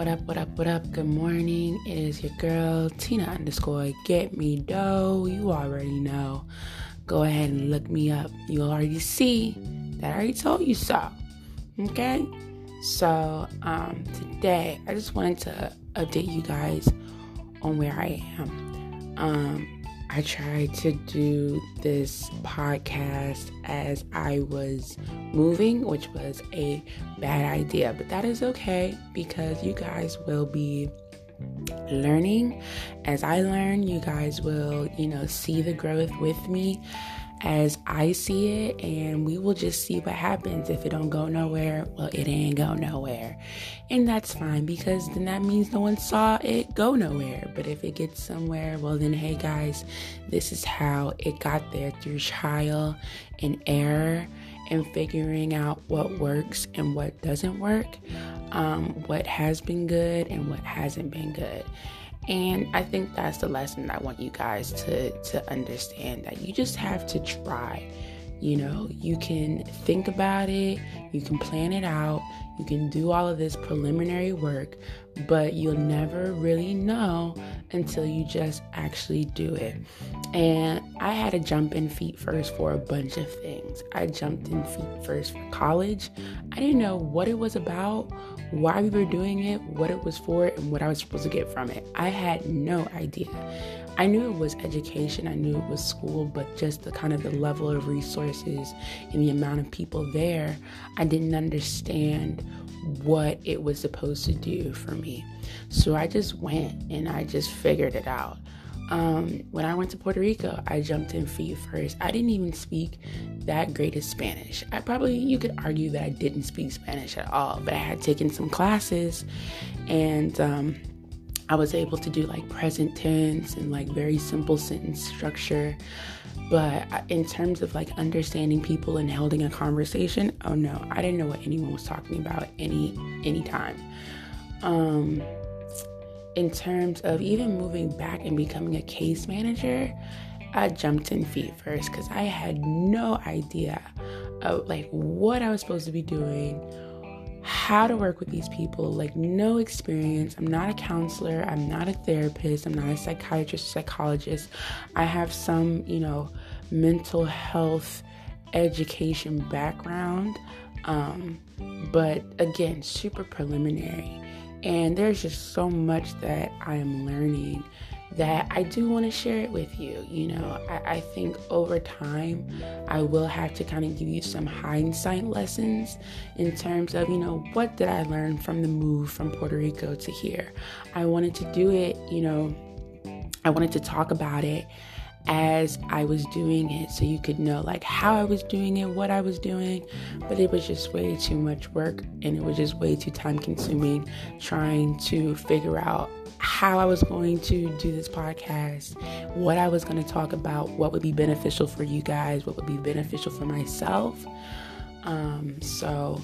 What up, what up, what up? Good morning. It is your girl, Tina underscore get me dough. You already know. Go ahead and look me up. You already see that I already told you so. Okay? So, um, today I just wanted to update you guys on where I am. Um, I tried to do this podcast as I was moving, which was a bad idea, but that is okay because you guys will be learning. As I learn, you guys will, you know, see the growth with me as I see it, and we will just see what happens. If it don't go nowhere, well, it ain't go nowhere, and that's fine because then that means no one saw it go nowhere. But if it gets somewhere, well, then hey guys, this is how it got there through trial and error and figuring out what works and what doesn't work, um, what has been good and what hasn't been good. And I think that's the lesson I want you guys to to understand that you just have to try. You know, you can think about it, you can plan it out, you can do all of this preliminary work, but you'll never really know until you just actually do it. And I had to jump in feet first for a bunch of things. I jumped in feet first for college. I didn't know what it was about, why we were doing it, what it was for, and what I was supposed to get from it. I had no idea. I knew it was education, I knew it was school, but just the kind of the level of resources and the amount of people there, I didn't understand what it was supposed to do for me. So I just went and I just figured it out. Um, when I went to Puerto Rico, I jumped in feet first. I didn't even speak that great of Spanish. I probably, you could argue that I didn't speak Spanish at all, but I had taken some classes and um, I was able to do like present tense and like very simple sentence structure. But in terms of like understanding people and holding a conversation, oh no, I didn't know what anyone was talking about any any time. Um, in terms of even moving back and becoming a case manager, I jumped in feet first because I had no idea of like what I was supposed to be doing, how to work with these people, like no experience. I'm not a counselor, I'm not a therapist, I'm not a psychiatrist, psychologist. I have some, you know, mental health education background. Um, but again, super preliminary. And there's just so much that I am learning that I do want to share it with you. You know, I, I, think over time I will have to kind of give you some hindsight lessons in terms of, you know, what did I learn from the move from Puerto Rico to here. I wanted to do it, you know, I wanted to talk about it as I was doing it so you could know like how I was doing it, what I was doing. But it was just way too much work and it was just way too time consuming trying to figure out how I was going to do this podcast, what I was going to talk about, what would be beneficial for you guys, what would be beneficial for myself. Um, so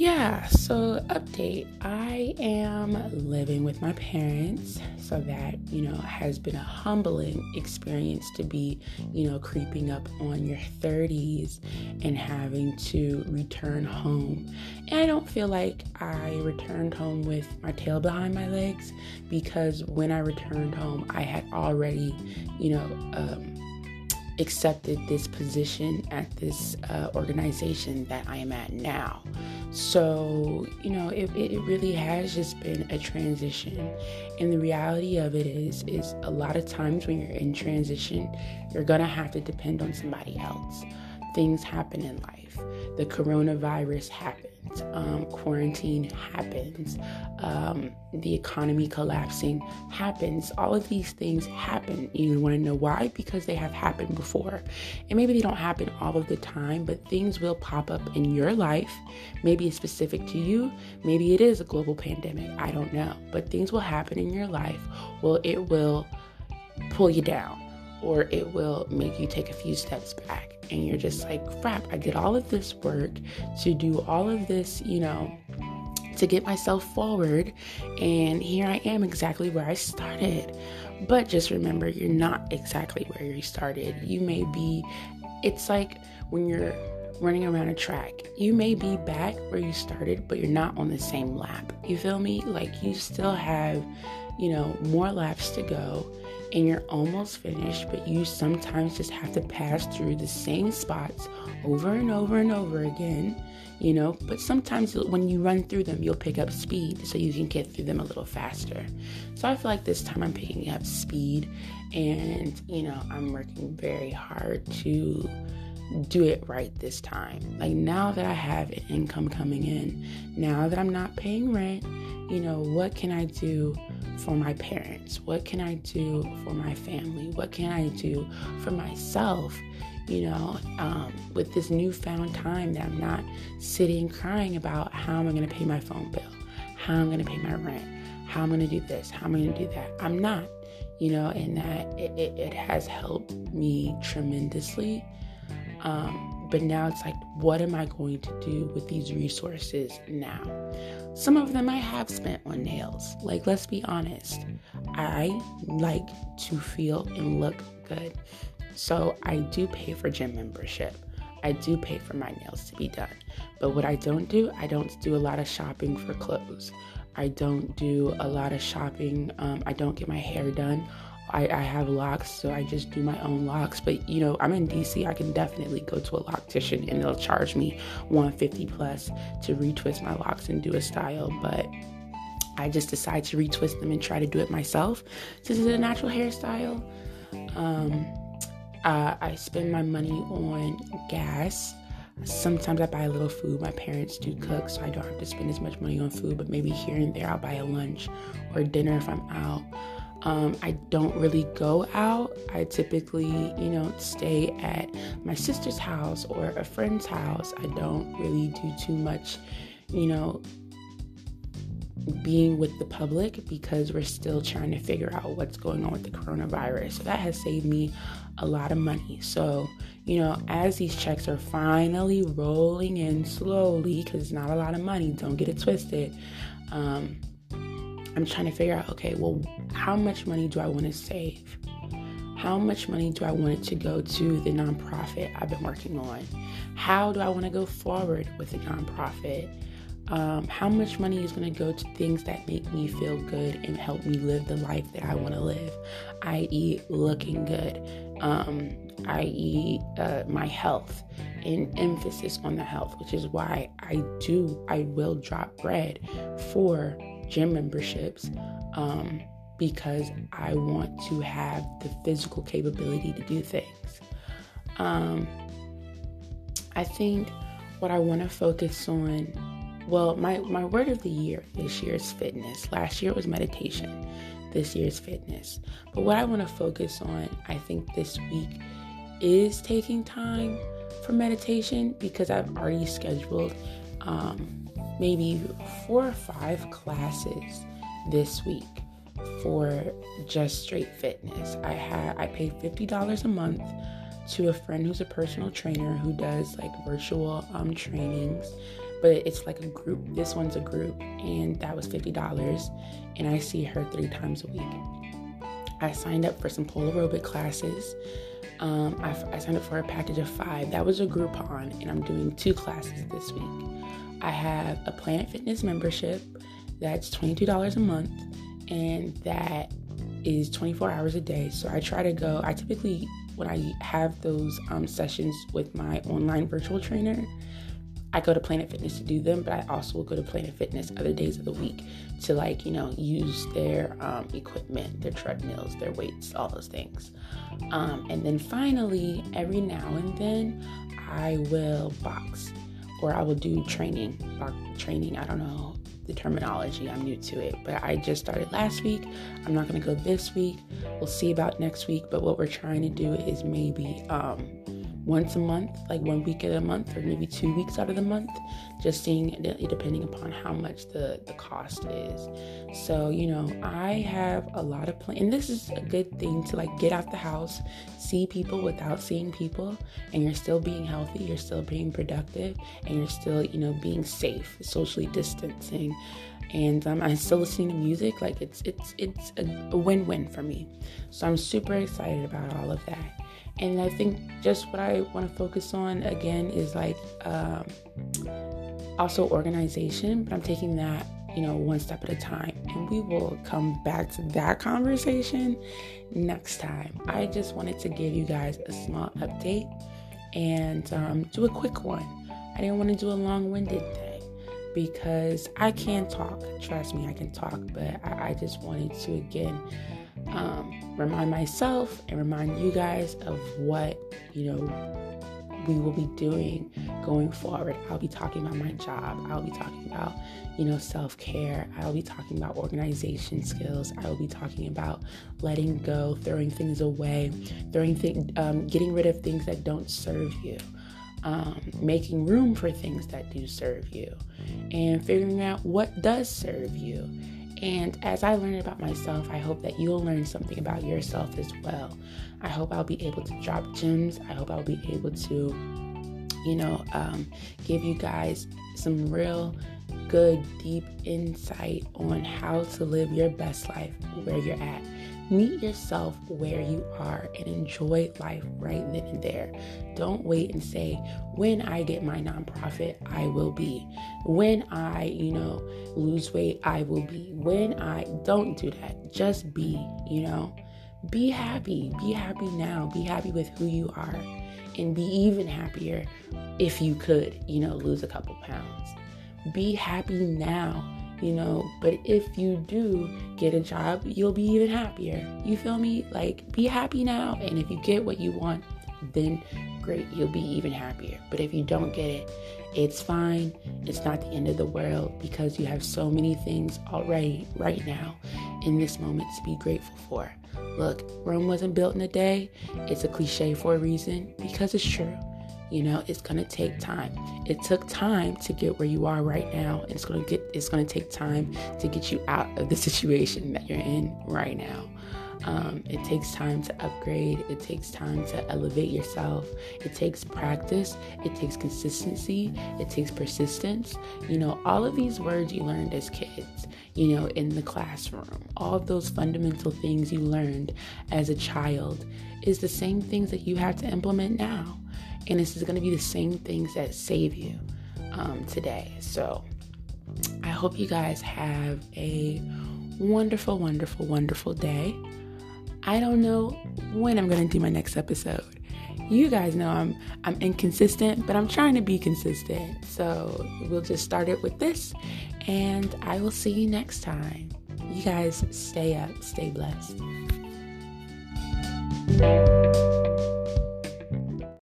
yeah, so update. I am living with my parents, so that, you know, has been a humbling experience to be, you know, creeping up on your 30s and having to return home. And I don't feel like I returned home with my tail behind my legs because when I returned home, I had already, you know, um, accepted this position at this uh, organization that I am at now. So, you know, it, it really has just been a transition. And the reality of it is, is a lot of times when you're in transition, you're gonna have to depend on somebody else. Things happen in life. The coronavirus happened um, quarantine happens, um, the economy collapsing happens. All of these things happen. You want to know why? Because they have happened before. And maybe they don't happen all of the time, but things will pop up in your life. Maybe it's specific to you. Maybe it is a global pandemic. I don't know. But things will happen in your life. Well, it will pull you down or it will make you take a few steps back and you're just like, crap, I did all of this work to do all of this, you know, to get myself forward. And here I am exactly where I started. But just remember, you're not exactly where you started. You may be, it's like when you're running around a track. You may be back where you started, but you're not on the same lap. You feel me? Like you still have, you know, more laps to go and you're almost finished, but you sometimes just have to pass through the same spots over and over and over again, you know. But sometimes when you run through them, you'll pick up speed so you can get through them a little faster. So I feel like this time I'm picking up speed, and you know, I'm working very hard to do it right this time. Like now that I have income coming in, now that I'm not paying rent, you know, what can I do for my parents? What can I do for my family? What can I do for myself? You know, um, with this newfound time that I'm not sitting crying about how am I going to pay my phone bill, how I'm going to pay my rent, how I'm going to do this, how I'm going to do that. I'm not, you know, and that it, it, it has helped me tremendously um, but now it's like, what am I going to do with these resources now? Some of them I have spent on nails. Like, let's be honest, I like to feel and look good. So I do pay for gym membership. I do pay for my nails to be done. But what I don't do, I don't do a lot of shopping for clothes. I don't do a lot of shopping. Um, I don't get my hair done I, I have locks, so I just do my own locks. But you know, I'm in DC. I can definitely go to a loctician and they'll charge me 150 plus to retwist my locks and do a style. But I just decide to retwist them and try to do it myself. This is a natural hairstyle. Um, uh, I spend my money on gas. Sometimes I buy a little food. My parents do cook, so I don't have to spend as much money on food. But maybe here and there, I'll buy a lunch or dinner if I'm out. Um, I don't really go out. I typically, you know, stay at my sister's house or a friend's house. I don't really do too much, you know, being with the public because we're still trying to figure out what's going on with the coronavirus. So that has saved me a lot of money. So, you know, as these checks are finally rolling in slowly, because it's not a lot of money, don't get it twisted. Um, I'm trying to figure out okay, well, how much money do I want to save? How much money do I want it to go to the nonprofit I've been working on? How do I want to go forward with the nonprofit? Um, how much money is going to go to things that make me feel good and help me live the life that I want to live, i.e., looking good, um, i.e., uh, my health, and emphasis on the health, which is why I do, I will drop bread for gym memberships um, because I want to have the physical capability to do things. Um, I think what I want to focus on, well, my, my word of the year this year is fitness. Last year was meditation. This year is fitness. But what I want to focus on, I think this week, is taking time for meditation because I've already scheduled um, maybe four or five classes this week for just straight fitness. I had I paid fifty dollars a month to a friend who's a personal trainer who does like virtual um trainings, but it's like a group. This one's a group, and that was fifty dollars, and I see her three times a week. I signed up for some pole aerobic classes. Um, I, I signed up for a package of five. That was a Groupon, and I'm doing two classes this week. I have a Planet Fitness membership that's $22 a month, and that is 24 hours a day. So I try to go, I typically, when I have those um, sessions with my online virtual trainer, I go to Planet Fitness to do them, but I also will go to Planet Fitness other days of the week to like, you know, use their um, equipment, their treadmills, their weights, all those things. Um, and then finally, every now and then, I will box or I will do training. Training, I don't know the terminology, I'm new to it, but I just started last week. I'm not going to go this week. We'll see about next week, but what we're trying to do is maybe um, once a month, like one week of the month, or maybe two weeks out of the month, just seeing depending upon how much the, the cost is. So, you know, I have a lot of plans, and this is a good thing to like get out the house, see people without seeing people, and you're still being healthy, you're still being productive, and you're still, you know, being safe, socially distancing and um, I'm still listening to music. Like it's it's it's a, a win-win for me. So I'm super excited about all of that. And I think just what I want to focus on again is like um, also organization, but I'm taking that you know, one step at a time. And we will come back to that conversation next time. I just wanted to give you guys a small update and um, do a quick one. I didn't want to do a long winded thing because I can talk. Trust me, I can talk, but I, I just wanted to again um, remind myself and remind you guys of what, you know, we will be doing going forward. I'll be talking about my job. I'll be talking about, you know, self care. I'll be talking about organization skills. I will be talking about letting go, throwing things away, throwing um, getting rid of things that don't serve you. Um, making room for things that do serve you and figuring out what does serve you and as I learn about myself, I hope that you'll learn something about yourself as well. I hope I'll be able to drop gems. I hope I'll be able to, you know, um, give you guys some real good, deep insight on how to live your best life where you're at. Meet yourself where you are and enjoy life right then and there. Don't wait and say, when I get my nonprofit, I will be. When I, you know, lose weight, I will be. When I don't do that, just be, you know. Be happy. Be happy now. Be happy with who you are. And be even happier if you could, you know, lose a couple pounds. Be happy now you know. But if you do get a job, you'll be even happier. You feel me? Like, be happy now. And if you get what you want, then great, you'll be even happier. But if you don't get it, it's fine. It's not the end of the world because you have so many things already right now in this moment to be grateful for. Look, Rome wasn't built in a day. It's a cliche for a reason because it's true. You know, it's gonna take time. It took time to get where you are right now, it's gonna get it's gonna take time to get you out of the situation that you're in right now. Um, it takes time to upgrade. It takes time to elevate yourself. It takes practice. It takes consistency. It takes persistence. You know, all of these words you learned as kids, you know, in the classroom, all of those fundamental things you learned as a child is the same things that you have to implement now. And this is going to be the same things that save you um, today. So I hope you guys have a wonderful, wonderful, wonderful day. I don't know when I'm going to do my next episode. You guys know I'm I'm inconsistent, but I'm trying to be consistent. So we'll just start it with this and I will see you next time. You guys stay up, stay blessed.